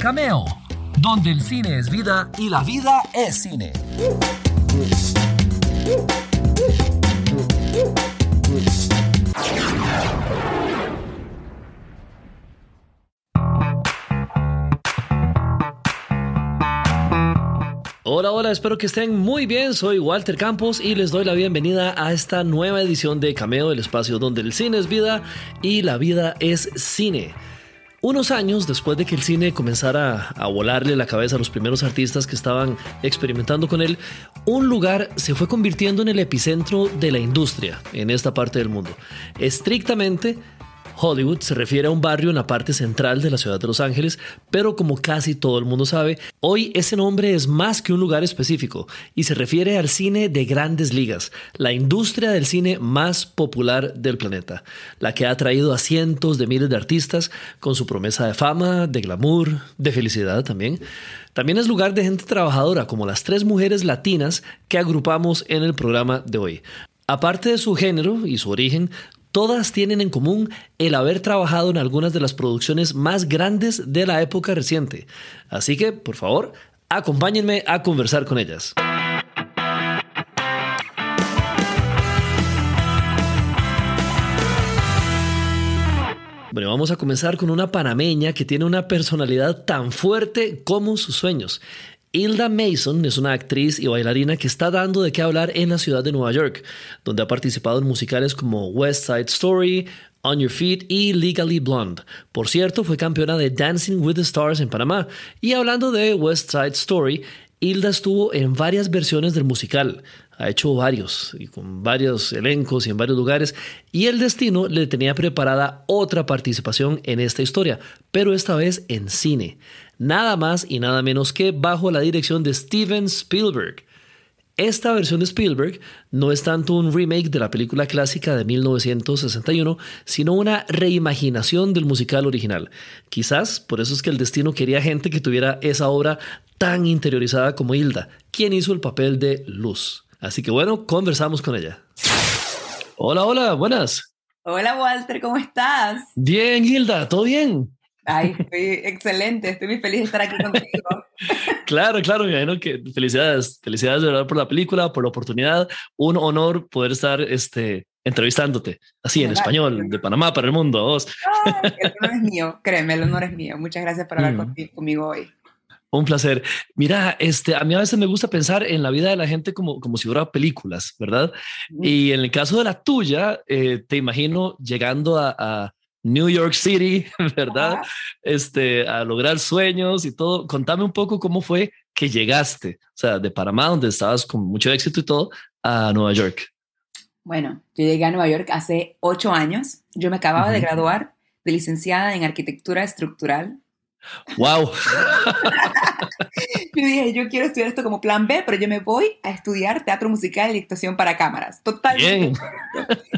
Cameo, donde el cine es vida y la vida es cine. Hola, hola, espero que estén muy bien. Soy Walter Campos y les doy la bienvenida a esta nueva edición de Cameo, el espacio donde el cine es vida y la vida es cine. Unos años después de que el cine comenzara a volarle la cabeza a los primeros artistas que estaban experimentando con él, un lugar se fue convirtiendo en el epicentro de la industria en esta parte del mundo. Estrictamente, Hollywood se refiere a un barrio en la parte central de la ciudad de Los Ángeles, pero como casi todo el mundo sabe, hoy ese nombre es más que un lugar específico y se refiere al cine de grandes ligas, la industria del cine más popular del planeta, la que ha atraído a cientos de miles de artistas con su promesa de fama, de glamour, de felicidad también. También es lugar de gente trabajadora como las tres mujeres latinas que agrupamos en el programa de hoy. Aparte de su género y su origen, Todas tienen en común el haber trabajado en algunas de las producciones más grandes de la época reciente. Así que, por favor, acompáñenme a conversar con ellas. Bueno, vamos a comenzar con una panameña que tiene una personalidad tan fuerte como sus sueños. Hilda Mason es una actriz y bailarina que está dando de qué hablar en la ciudad de Nueva York, donde ha participado en musicales como West Side Story, On Your Feet y Legally Blonde. Por cierto, fue campeona de Dancing with the Stars en Panamá. Y hablando de West Side Story, Hilda estuvo en varias versiones del musical. Ha hecho varios, y con varios elencos y en varios lugares, y el destino le tenía preparada otra participación en esta historia, pero esta vez en cine nada más y nada menos que bajo la dirección de Steven Spielberg. Esta versión de Spielberg no es tanto un remake de la película clásica de 1961, sino una reimaginación del musical original. Quizás por eso es que el destino quería gente que tuviera esa obra tan interiorizada como Hilda, quien hizo el papel de Luz. Así que bueno, conversamos con ella. Hola, hola, buenas. Hola Walter, ¿cómo estás? Bien, Hilda, ¿todo bien? Ay, estoy excelente, estoy muy feliz de estar aquí contigo. claro, claro, me imagino que felicidades, felicidades de verdad por la película, por la oportunidad, un honor poder estar este, entrevistándote, así en español, de Panamá para el mundo. Vos. el honor es mío, créeme, el honor es mío. Muchas gracias por hablar mm. conmigo hoy. Un placer. Mira, este, a mí a veces me gusta pensar en la vida de la gente como, como si fuera películas, ¿verdad? Y en el caso de la tuya, eh, te imagino llegando a New York City, ¿verdad? Este, a lograr sueños y todo. Contame un poco cómo fue que llegaste, o sea, de Panamá, donde estabas con mucho éxito y todo, a Nueva York. Bueno, yo llegué a Nueva York hace ocho años. Yo me acababa de graduar de licenciada en arquitectura estructural ¡Wow! yo dije, yo quiero estudiar esto como plan B, pero yo me voy a estudiar teatro musical y actuación para cámaras. Totalmente.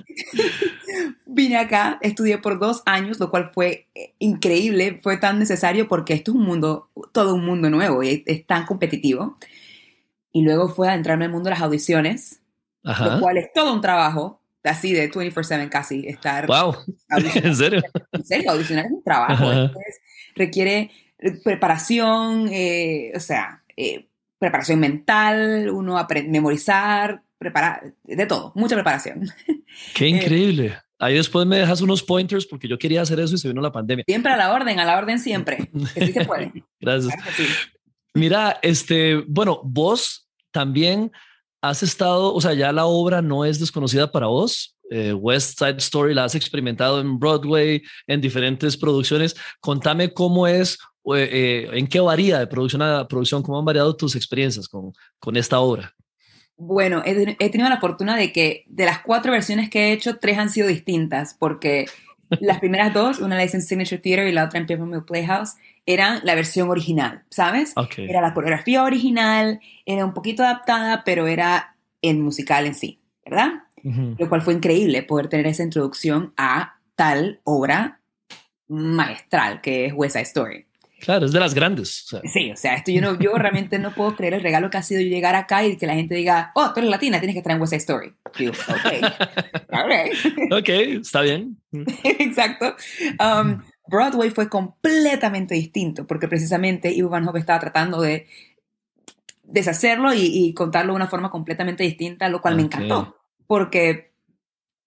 Vine acá, estudié por dos años, lo cual fue eh, increíble, fue tan necesario porque esto es un mundo, todo un mundo nuevo y es, tan competitivo. Y luego fue a entrarme al mundo de las audiciones, lo cual es todo un trabajo, así de 24/7 casi, estar... ¡Wow! ¿En serio? En serio, audicionar es un trabajo requiere eh, preparación, eh, o sea, eh, preparación mental, uno aprende a memorizar, preparar, de todo, mucha preparación. Qué increíble. Ahí después me dejas unos pointers porque yo quería hacer eso y se vino la pandemia. Siempre a la orden, a la orden siempre. Que sí se puede. Gracias. Mira, este, bueno, vos también has estado, o sea, ya la obra no es desconocida para vos. Eh, West Side Story la has experimentado en Broadway, en diferentes producciones. Contame cómo es, eh, en qué varía de producción a producción, cómo han variado tus experiencias con, con esta obra. Bueno, he, tenido la fortuna de que de las cuatro versiones que he hecho, tres han sido distintas, porque las primeras dos, una la hice en Signature Theater y la otra en Playhouse, eran la versión original, ¿sabes? Era la coreografía original, era un poquito adaptada, pero era el musical en sí, ¿verdad? lo cual fue increíble poder tener esa introducción a tal obra maestral que es West Side Story. Claro, es de las grandes. Sí, o sea, esto yo, no, yo realmente no puedo creer el regalo que ha sido llegar acá y que la gente diga, oh, tú eres latina, tienes que estar en West Side Story. Digo, ok, ok. ok, está bien. Exacto. Um, Broadway fue completamente distinto, porque precisamente Ivo Van Hove estaba tratando de deshacerlo y, contarlo de una forma completamente distinta, lo cual me encantó, porque,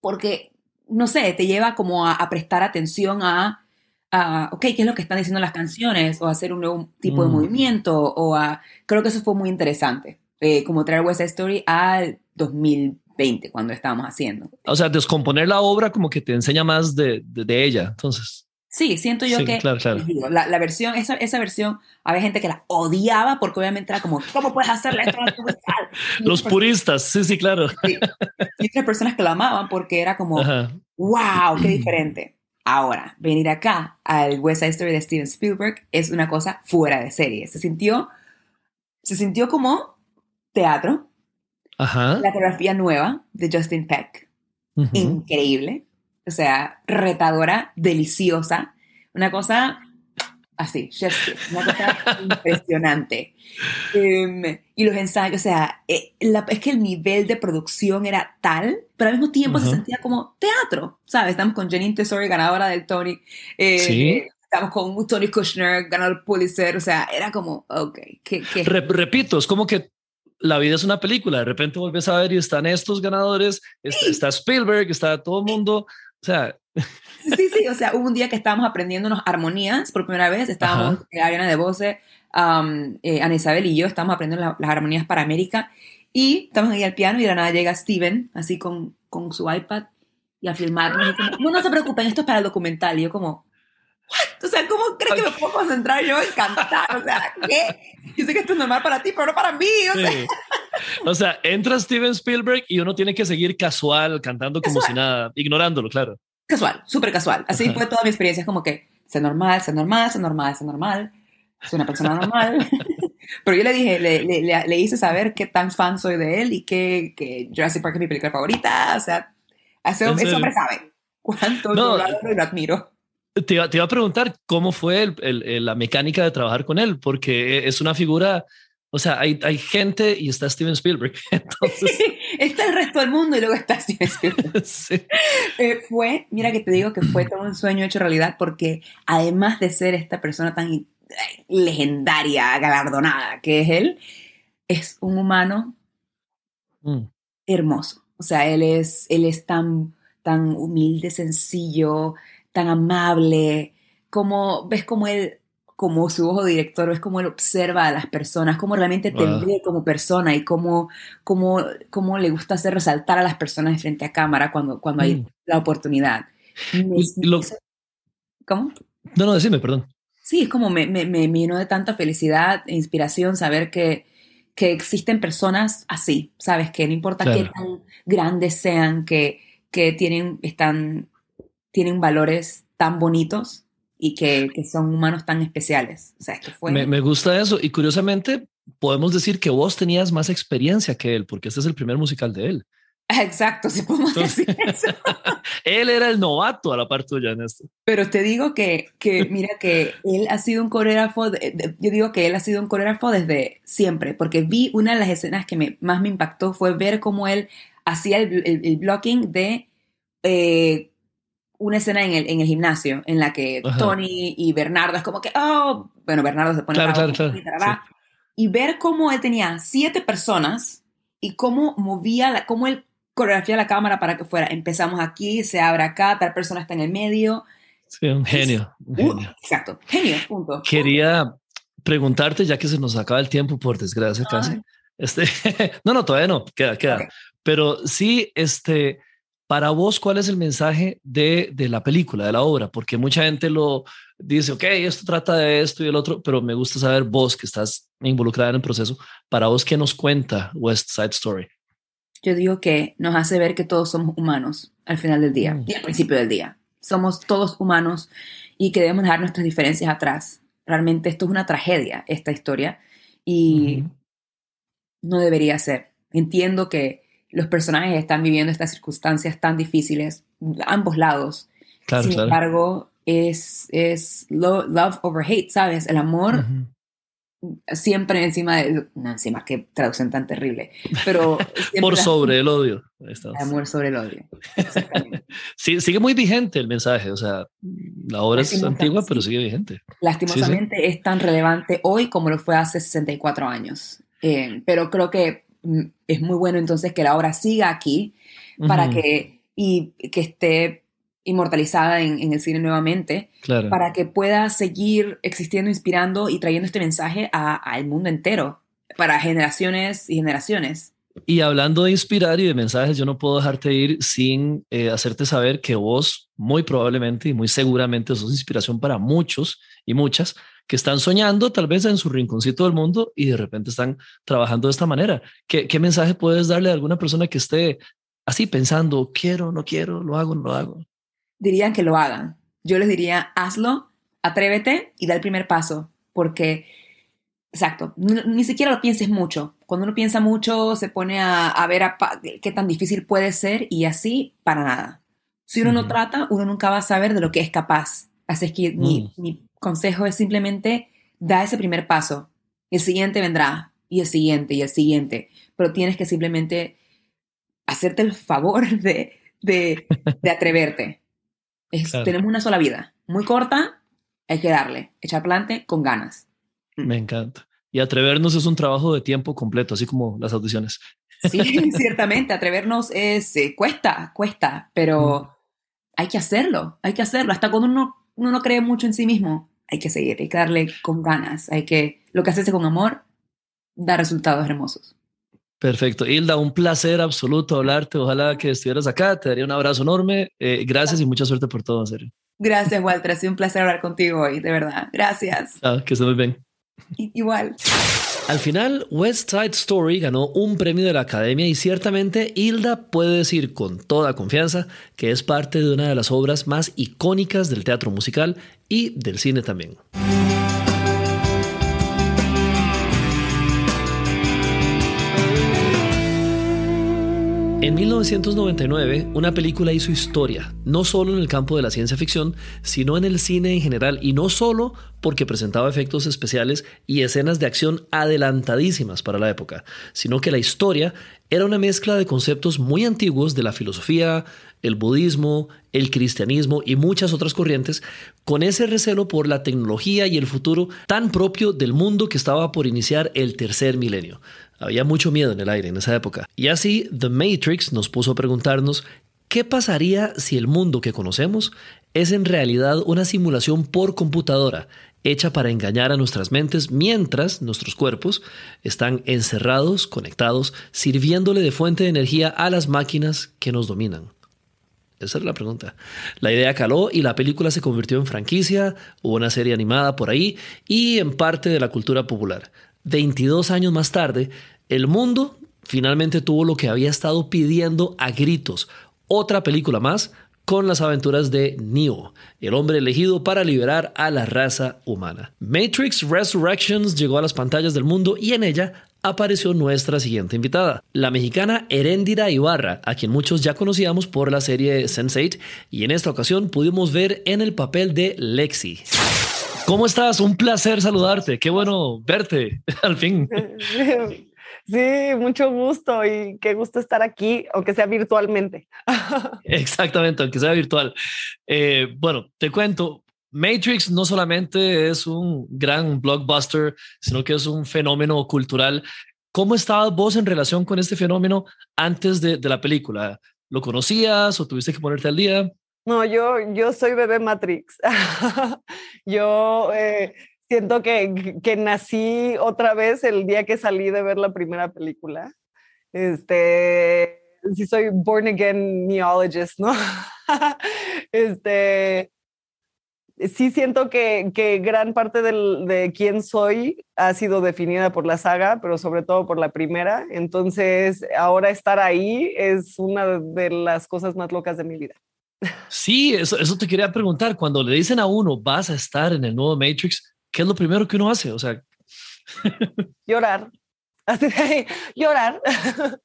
porque, no sé, te lleva como a, prestar atención a, a, ok, ¿qué es lo que están diciendo las canciones? O hacer un nuevo tipo de mm. movimiento, o a, creo que eso fue muy interesante, eh, como traer West Side Story al 2020, cuando estábamos haciendo. O sea, descomponer la obra como que te enseña más de, de ella, entonces. Sí, siento yo que la, la, versión, esa, esa, versión, había gente que la odiaba porque obviamente era como, ¿cómo puedes hacerle esto a Los puristas, sí, sí, claro. Y otras personas que la amaban porque era como, wow, qué diferente. Ahora, venir acá al West Side Story de Steven Spielberg es una cosa fuera de serie. Se sintió, se sintió como teatro. Ajá. La coreografía nueva de Justin Peck. Increíble o sea, retadora, deliciosa, una cosa así, una cosa impresionante. Em, y los ensayos, o sea, eh, es que el nivel de producción era tal, pero al mismo tiempo se sentía como teatro, ¿sabes? Estamos con Janine Tesori, ganadora del Tony. Eh, ¿Sí? Estamos con Tony Kushner, ganador Pulitzer, o sea, era como, ok. ¿qué, repito, es como que la vida es una película, de repente vuelves a ver y están estos ganadores, está, Spielberg, está todo el mundo, o sea... Sí, sí, o sea, hubo un día que estábamos aprendiéndonos armonías por primera vez, estábamos, en Ariana de Voce, um, eh, Ana Isabel y yo estábamos aprendiendo las armonías para América y estamos ahí al piano y de la nada llega Steven, así con, con su iPad y a filmarnos. Y como, no, no se preocupen, esto es para el documental. Y yo como, ¿What? O sea, ¿cómo crees que me puedo concentrar yo en cantar? O sea, ¿qué? Yo sé que esto es normal para ti, pero no para mí. O sea, o sea entra Steven Spielberg y uno tiene que seguir casual, cantando como si nada, ignorándolo, claro. Casual, súper casual. Así fue toda mi experiencia. Es como que, sé normal, sé normal, sé normal, sé normal. Soy una persona normal. pero yo le dije, le, le, le, hice saber qué tan fan soy de él y que, que Jurassic Park es mi película favorita. O sea, eso, ese hombre sabe cuánto yo lo admiro. Te iba, te iba, a preguntar cómo fue el, el, la mecánica de trabajar con él, porque es una figura, o sea, hay, hay gente y está Steven Spielberg. Entonces... está el resto del mundo y luego está Steven Spielberg. sí. eh, fue, mira que te digo que fue todo un sueño hecho realidad, porque además de ser esta persona tan eh, legendaria, galardonada que es él, es un humano mm. hermoso. O sea, él es, él es tan, tan humilde, sencillo, tan amable, como ves como él, como su ojo director, ves como él observa a las personas, cómo realmente te ve como persona y cómo, cómo, cómo, le gusta hacer resaltar a las personas frente a cámara cuando, cuando hay mm. la oportunidad. ¿Cómo? No, no, decime, perdón. Sí, es como me, me, me llenó de tanta felicidad e inspiración saber que, que existen personas así, ¿sabes? Que no importa qué tan grandes sean, que, que tienen, están tienen valores tan bonitos y que, que son humanos tan especiales. O sea, esto fue... Me, me, gusta eso. Y curiosamente, podemos decir que vos tenías más experiencia que él, porque este es el primer musical de él. Exacto, si podemos decir eso. él era el novato a la parte tuya en esto. Pero te digo que, que mira que él ha sido un coreógrafo, yo digo que él ha sido un coreógrafo desde siempre, porque vi una de las escenas que me, más me impactó fue ver cómo él hacía el, el, blocking de eh, una escena en el, en el gimnasio en la que Tony y Bernardo es como que, oh, bueno, Bernardo se pone claro, claro, y ver cómo él tenía siete personas y cómo movía, la, cómo él coreografía la cámara para que fuera, empezamos aquí, se abre acá, tal persona está en el medio. Sí, un genio. Un uh, genio. exacto, genio, punto. Quería preguntarte, ya que se nos acaba el tiempo, por desgracia casi. Este, no, no, todavía no, queda, queda. Pero sí, este, para vos, ¿cuál es el mensaje de, de, la película, de la obra? Porque mucha gente lo dice, ok, esto trata de esto y el otro, pero me gusta saber vos que estás involucrada en el proceso, para vos, ¿qué nos cuenta West Side Story? Yo digo que nos hace ver que todos somos humanos al final del día mm. y al principio del día. Somos todos humanos y que debemos dejar nuestras diferencias atrás. Realmente esto es una tragedia, esta historia, y no debería ser. Entiendo que los personajes están viviendo estas circunstancias tan difíciles, ambos lados. Sin embargo, es, es love over hate, ¿sabes? El amor siempre encima de, no encima, qué traducción tan terrible, pero... Por sobre el odio. Amor sobre el odio. sí, sigue muy vigente el mensaje, o sea, la obra es antigua, pero sigue vigente. Lastimosamente es tan relevante hoy como lo fue hace 64 años, eh, pero creo que es muy bueno entonces que la obra siga aquí para que, y que esté inmortalizada en, el cine nuevamente, para que pueda seguir existiendo, inspirando y trayendo este mensaje al mundo entero, para generaciones y generaciones. Y hablando de inspirar y de mensajes, yo no puedo dejarte ir sin eh, hacerte saber que vos muy probablemente y muy seguramente sos inspiración para muchos y muchas que están soñando tal vez en su rinconcito del mundo y de repente están trabajando de esta manera. ¿Qué, qué mensaje puedes darle a alguna persona que esté así pensando, quiero, no quiero, lo hago, no lo hago? dirían que lo hagan. Yo les diría, hazlo, atrévete y da el primer paso, porque, exacto, ni siquiera lo pienses mucho. Cuando uno piensa mucho, se pone a, ver qué tan difícil puede ser y así, para nada. Si uno no trata, uno nunca va a saber de lo que es capaz. Así es que mi, mm. mi consejo es simplemente da ese primer paso. El siguiente vendrá, y el siguiente, y el siguiente. Pero tienes que simplemente hacerte el favor de, de, de atreverte. Tenemos una sola vida, muy corta, hay que darle, echar plante con ganas. Me encanta. Y atrevernos es un trabajo de tiempo completo, así como las audiciones. Sí, ciertamente, atrevernos es, eh, cuesta, cuesta, pero mm. hay que hacerlo, hay que hacerlo. Hasta cuando uno, uno no cree mucho en sí mismo, hay que seguir, hay que darle con ganas, hay que, lo que haces con amor, da resultados hermosos. Perfecto. Hilda, un placer absoluto hablarte. Ojalá que estuvieras acá. Te daría un abrazo enorme. Eh, gracias y mucha suerte por todo, en serio. Gracias, Walter. Ha sido un placer hablar contigo hoy, de verdad. Gracias. Ah, que estés muy bien. Igual. Al final, West Side Story ganó un premio de la Academia y ciertamente Hilda puede decir con toda confianza que es parte de una de las obras más icónicas del teatro musical y del cine también. En 1999, una película hizo historia, no solo en el campo de la ciencia ficción, sino en el cine en general, y no solo porque presentaba efectos especiales y escenas de acción adelantadísimas para la época, sino que la historia era una mezcla de conceptos muy antiguos de la filosofía, el budismo, el cristianismo y muchas otras corrientes, con ese recelo por la tecnología y el futuro tan propio del mundo que estaba por iniciar el tercer milenio. Había mucho miedo en el aire en esa época. Y así, The Matrix nos puso a preguntarnos ¿Qué pasaría si el mundo que conocemos es en realidad una simulación por computadora hecha para engañar a nuestras mentes mientras nuestros cuerpos están encerrados, conectados, sirviéndole de fuente de energía a las máquinas que nos dominan? Esa es la pregunta. La idea caló y la película se convirtió en franquicia, hubo una serie animada por ahí y en parte de la cultura popular. 22 años más tarde, el mundo finalmente tuvo lo que había estado pidiendo a gritos, otra película más con las aventuras de Neo, el hombre elegido para liberar a la raza humana. Matrix Resurrections llegó a las pantallas del mundo y en ella apareció nuestra siguiente invitada, la mexicana Heréndira Ibarra, a quien muchos ya conocíamos por la serie Sense8 y en esta ocasión pudimos ver en el papel de Lexi. ¿Cómo estás? Un placer saludarte. Qué bueno verte al fin. Sí, mucho gusto y qué gusto estar aquí, aunque sea virtualmente. Exactamente, aunque sea virtual. Eh, bueno, te cuento, Matrix no solamente es un gran blockbuster, sino que es un fenómeno cultural. ¿Cómo estabas vos en relación con este fenómeno antes de, de la película? ¿Lo conocías o tuviste que ponerte al día? No, yo, yo soy bebé Matrix. yo eh, siento que, que, nací otra vez el día que salí de ver la primera película. Este, sí soy born again neologist, ¿no? este, sí siento que, que gran parte del, de quién soy ha sido definida por la saga, pero sobre todo por la primera. Entonces, ahora estar ahí es una de las cosas más locas de mi vida. Sí, eso, eso te quería preguntar. Cuando le dicen a uno, vas a estar en el nuevo Matrix, ¿qué es lo primero que uno hace? O sea, llorar. Llorar.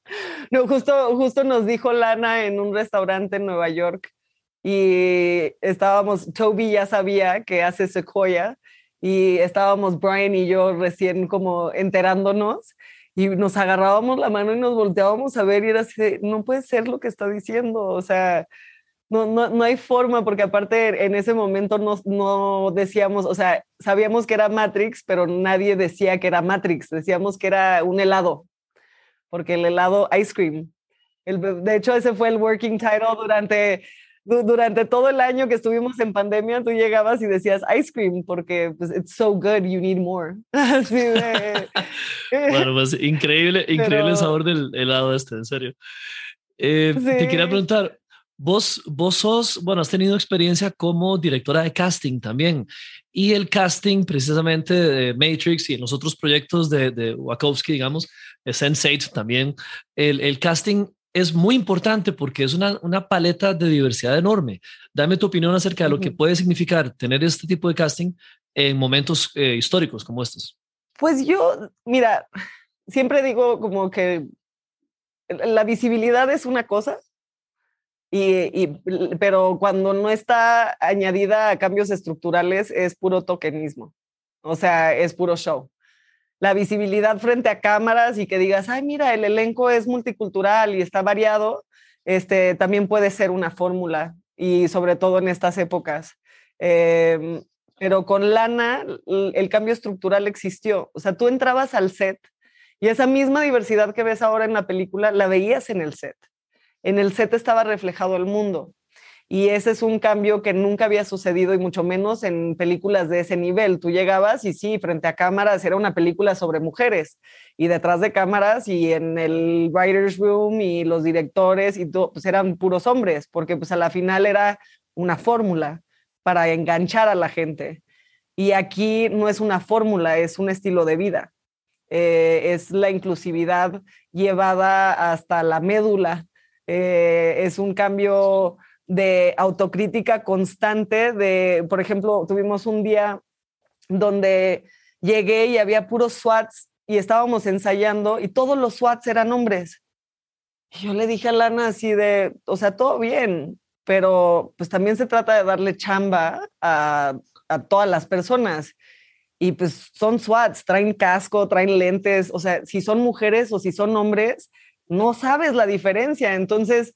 No, justo, justo nos dijo Lana en un restaurante en Nueva York y estábamos, Toby ya sabía que hace Sequoia y estábamos Brian y yo recién como enterándonos y nos agarrábamos la mano y nos volteábamos a ver y era así, no puede ser lo que está diciendo, o sea, no, no, no hay forma, porque aparte en ese momento no, no decíamos, o sea, sabíamos que era Matrix, pero nadie decía que era Matrix, decíamos que era un helado, porque el helado ice cream. El, de hecho, ese fue el working title durante durante todo el año que estuvimos en pandemia, tú llegabas y decías ice cream porque pues, it's so good, you need more. bueno, pues increíble, increíble el sabor del helado este, en serio. Eh, te quería preguntar, vos, vos sos, bueno, has tenido experiencia como directora de casting también. Y el casting precisamente de Matrix y en los otros proyectos de, de Wachowski, digamos, Sense8 también, el, el casting es muy importante porque es una, una, paleta de diversidad enorme. Dame tu opinión acerca de lo que puede significar tener este tipo de casting en momentos eh, históricos como estos. Pues yo, mira, siempre digo como que la visibilidad es una cosa, y, pero cuando no está añadida a cambios estructurales es puro tokenismo, o sea, es puro show la visibilidad frente a cámaras y que digas, ay, mira, el elenco es multicultural y está variado, este, también puede ser una fórmula y sobre todo en estas épocas. Em, pero con lana el cambio estructural existió. O sea, tú entrabas al set y esa misma diversidad que ves ahora en la película la veías en el set. En el set estaba reflejado el mundo. Y ese es un cambio que nunca había sucedido y mucho menos en películas de ese nivel. Tú llegabas y sí, frente a cámaras era una película sobre mujeres y detrás de cámaras y en el writer's room y los directores y todo, pues eran puros hombres, porque pues a la final era una fórmula para enganchar a la gente. Y aquí no es una fórmula, es un estilo de vida. Eh, es la inclusividad llevada hasta la médula. Eh, es un cambio de autocrítica constante, de, por ejemplo, tuvimos un día donde llegué y había puros SWATs y estábamos ensayando y todos los SWATs eran hombres. Y yo le dije a Lana así de, o sea, todo bien, pero pues también se trata de darle chamba a, a todas las personas. Y pues son SWATs, traen casco, traen lentes, o sea, si son mujeres o si son hombres, no sabes la diferencia. Entonces,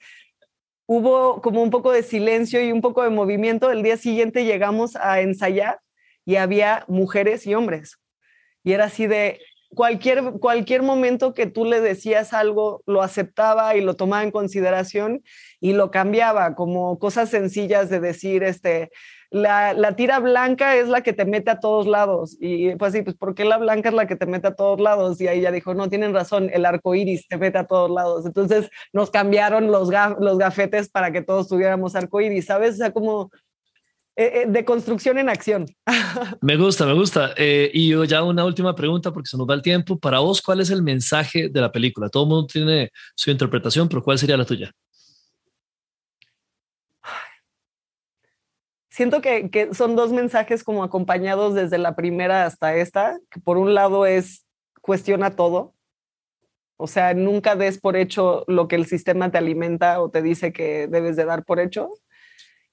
hubo como un poco de silencio y un poco de movimiento. El día siguiente llegamos a ensayar y había mujeres y hombres. Y era así de cualquier, cualquier momento que tú le decías algo, lo aceptaba y lo tomaba en consideración y lo cambiaba, como cosas sencillas de decir, este, la, tira blanca es la que te mete a todos lados. Y pues sí, pues ¿por qué la blanca es la que te mete a todos lados? Y ahí ya dijo, no, tienen razón, el arco iris te mete a todos lados. Entonces nos cambiaron los, los gafetes para que todos tuviéramos arco iris, ¿sabes? O sea, como eh, eh, de construcción en acción. Me gusta, me gusta. Eh, y yo ya una última pregunta porque se nos va el tiempo. Para vos, ¿cuál es el mensaje de la película? Todo el mundo tiene su interpretación, pero ¿cuál sería la tuya? Siento que, que, son dos mensajes como acompañados desde la primera hasta esta, que por un lado es cuestiona todo, o sea, nunca des por hecho lo que el sistema te alimenta o te dice que debes de dar por hecho.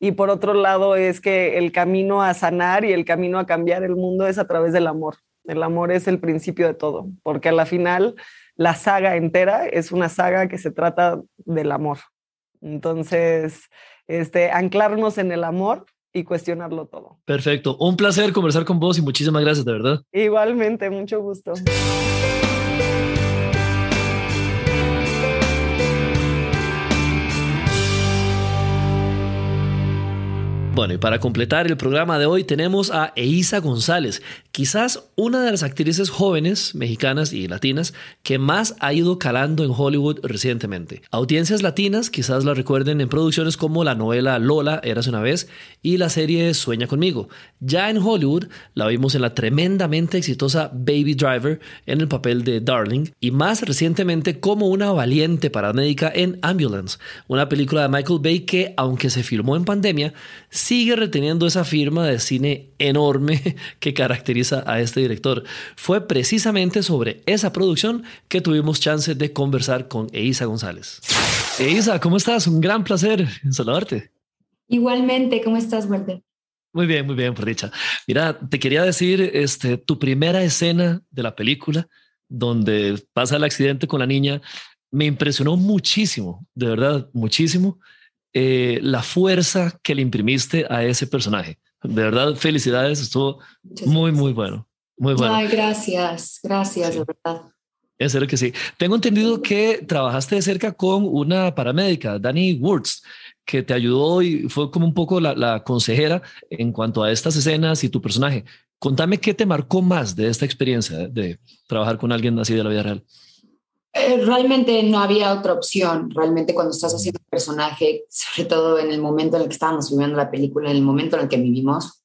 Y por otro lado es que el camino a sanar y el camino a cambiar el mundo es a través del amor. El amor es el principio de todo, porque a la final la saga entera es una saga que se trata del amor. Entonces, este, anclarnos en el amor y cuestionarlo todo. Perfecto. Un placer conversar con vos y muchísimas gracias, de verdad. Igualmente, mucho gusto. Bueno, y para completar el programa de hoy tenemos a Eiza González, quizás una de las actrices jóvenes mexicanas y latinas que más ha ido calando en Hollywood recientemente. Audiencias latinas quizás la recuerden en producciones como la novela Lola, Eras una vez, y la serie Sueña conmigo. Ya en Hollywood la vimos en la tremendamente exitosa Baby Driver en el papel de Darling, y más recientemente como una valiente paramédica en Ambulance, una película de Michael Bay que, aunque se filmó en pandemia, sigue reteniendo esa firma de cine enorme que caracteriza a este director. Fue precisamente sobre esa producción que tuvimos chance de conversar con Eiza González. Eiza, ¿cómo estás? Un gran placer saludarte. Igualmente, ¿cómo estás, Walter? Muy bien, muy bien, por dicha. Mira, te quería decir, este, tu primera escena de la película, donde pasa el accidente con la niña, me impresionó muchísimo, de verdad, muchísimo, eh, la fuerza que le imprimiste a ese personaje. De verdad, felicidades, estuvo muy, muy bueno. Muy bueno. Ay, gracias, gracias, de verdad. Serio que sí. Tengo entendido que trabajaste de cerca con una paramédica, Dani Wurtz que te ayudó y fue como un poco la, consejera en cuanto a estas escenas y tu personaje. Contame qué te marcó más de esta experiencia de trabajar con alguien así de la vida real. Eh, realmente no había otra opción. Realmente cuando estás haciendo un personaje, sobre todo en el momento en el que estábamos viviendo la película, en el momento en el que vivimos,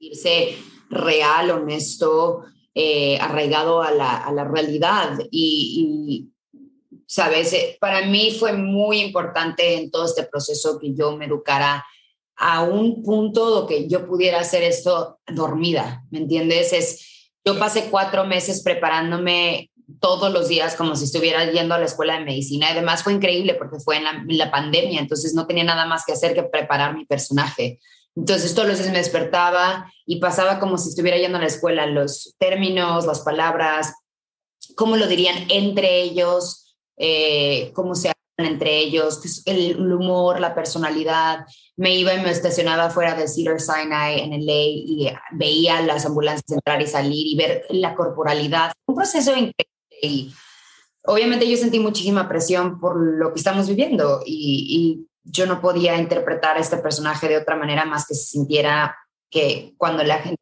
irse real, honesto, eh, arraigado a la, a la realidad y, ¿sabes? Eh, para mí fue muy importante en todo este proceso que yo me educara a un punto que yo pudiera hacer esto dormida, ¿me entiendes? Es, yo pasé cuatro meses preparándome todos los días como si estuviera yendo a la escuela de medicina. Además fue increíble porque fue en la, pandemia, entonces no tenía nada más que hacer que preparar mi personaje. Entonces todos los días me despertaba y pasaba como si estuviera yendo a la escuela, los términos, las palabras, cómo lo dirían entre ellos, eh, cómo se hablan entre ellos, el, humor, la personalidad. Me iba y me estacionaba fuera de Cedar Sinai en LA y veía las ambulancias entrar y salir y ver la corporalidad. Un proceso increíble. Y obviamente yo sentí muchísima presión por lo que estamos viviendo y, yo no podía interpretar este personaje de otra manera más que se sintiera que cuando la gente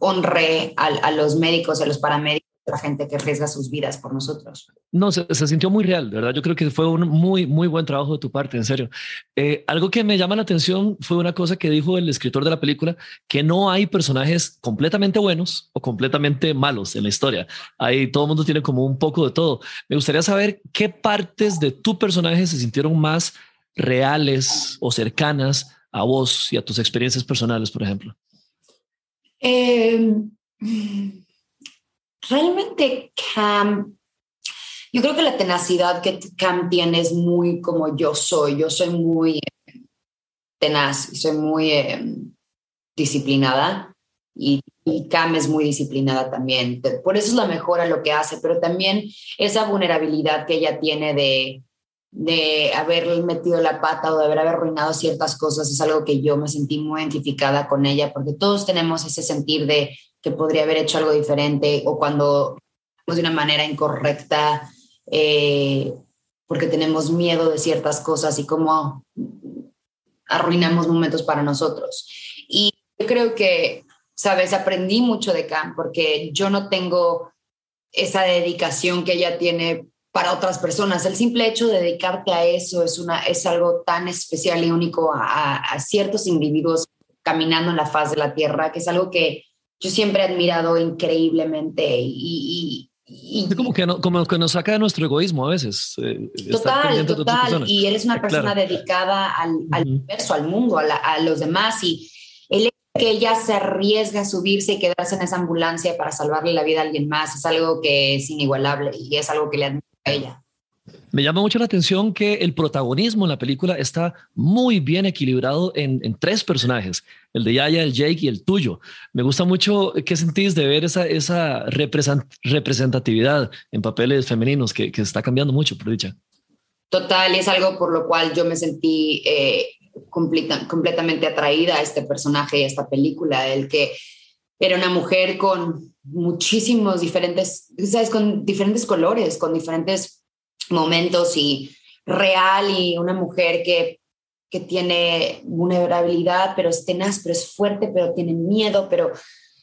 honre a, a los médicos, a los paramédicos, la gente que arriesga sus vidas por nosotros. No, se, sintió muy real, de verdad. Yo creo que fue un muy, muy buen trabajo de tu parte, en serio. Eh, algo que me llama la atención fue una cosa que dijo el escritor de la película, que no hay personajes completamente buenos o completamente malos en la historia. Ahí todo el mundo tiene como un poco de todo. Me gustaría saber qué partes de tu personaje se sintieron más reales o cercanas a vos y a tus experiencias personales, por ejemplo. Eh realmente Cam, yo creo que la tenacidad que Cam tiene es muy como yo soy. Yo soy muy tenaz y soy muy eh, disciplinada y, Cam es muy disciplinada también. Por eso es la mejor a lo que hace, pero también esa vulnerabilidad que ella tiene de, de haber metido la pata o de haber arruinado ciertas cosas es algo que yo me sentí muy identificada con ella, porque todos tenemos ese sentir de que podría haber hecho algo diferente o cuando de una manera incorrecta eh, porque tenemos miedo de ciertas cosas y cómo arruinamos momentos para nosotros. Y yo creo que, sabes, aprendí mucho de Cam porque yo no tengo esa dedicación que ella tiene para otras personas. El simple hecho de dedicarte a eso es, una, es algo tan especial y único a, a ciertos individuos caminando en la faz de la tierra, que es algo que yo siempre he admirado increíbmente y, como que, como que nos saca de nuestro egoísmo a veces. Eh, total, total. Y él es una persona dedicada al, universo, al mundo, a, los demás. Y él que ella se arriesga a subirse y quedarse en esa ambulancia para salvarle la vida a alguien más es algo que es inigualable y es algo que le admiro a ella. Me llama mucho la atención que el protagonismo en la película está muy bien equilibrado en, tres personajes, el de Yaya, el Jake y el tuyo. Me gusta mucho qué sentís de ver esa, esa representatividad en papeles femeninos que, que está cambiando mucho, por dicha. Total, y es algo por lo cual yo me sentí eh, completamente atraída a este personaje y a esta película, el que era una mujer con muchísimos diferentes, ¿sabes? Con diferentes colores, con diferentes momentos y real y una mujer que, que tiene vulnerabilidad, pero es tenaz, pero es fuerte, pero tiene miedo, pero,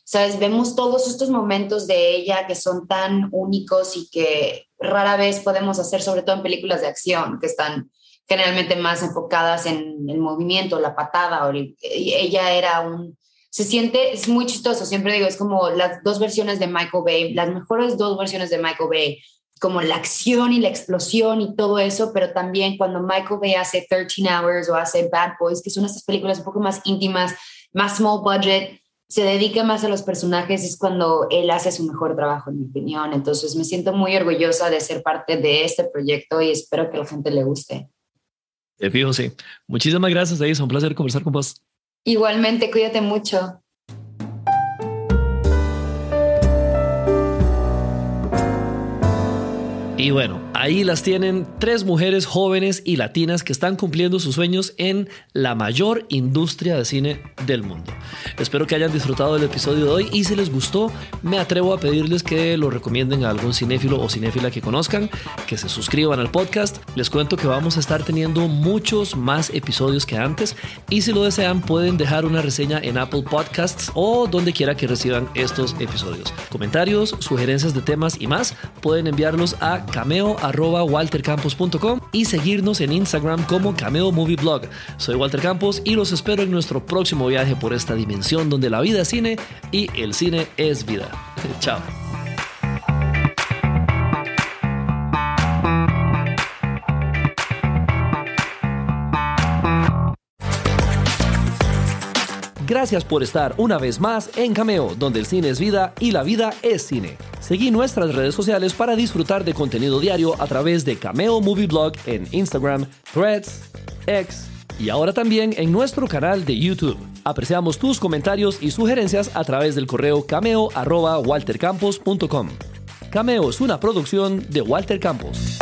¿sabes? Vemos todos estos momentos de ella que son tan únicos y que rara vez podemos hacer, sobre todo en películas de acción, que están generalmente más enfocadas en el movimiento, la patada, o ella era un... Se siente, es muy chistoso, siempre digo, es como las dos versiones de Michael Bay, las mejores dos versiones de Michael Bay, como la acción y la explosión y todo eso, pero también cuando Michael Bay hace 13 Hours o hace Bad Boys, que son estas películas un poco más íntimas, más small budget, se dedica más a los personajes, es cuando él hace su mejor trabajo, en mi opinión. Entonces me siento muy orgullosa de ser parte de este proyecto y espero que a la gente le guste. Te fijo, sí. Muchísimas gracias, es Un placer conversar con vos. Igualmente, cuídate mucho. Y bueno, ahí las tienen tres mujeres jóvenes y latinas que están cumpliendo sus sueños en la mayor industria de cine del mundo. Espero que hayan disfrutado del episodio de hoy y si les gustó, me atrevo a pedirles que lo recomienden a algún cinéfilo o cinéfila que conozcan, que se suscriban al podcast. Les cuento que vamos a estar teniendo muchos más episodios que antes y si lo desean pueden dejar una reseña en Apple Podcasts o donde quiera que reciban estos episodios. Comentarios, sugerencias de temas y más pueden enviarlos a cameo.waltercampos.com y seguirnos en Instagram como Cameo Movie Blog. Soy Walter Campos y los espero en nuestro próximo viaje por esta dimensión donde la vida es cine y el cine es vida. Chao. Gracias por estar una vez más en Cameo, donde el cine es vida y la vida es cine. Seguí nuestras redes sociales para disfrutar de contenido diario a través de Cameo Movie Blog en Instagram, Threads, X y ahora también en nuestro canal de YouTube. Apreciamos tus comentarios y sugerencias a través del correo cameo.waltercampos.com. Cameo es una producción de Walter Campos.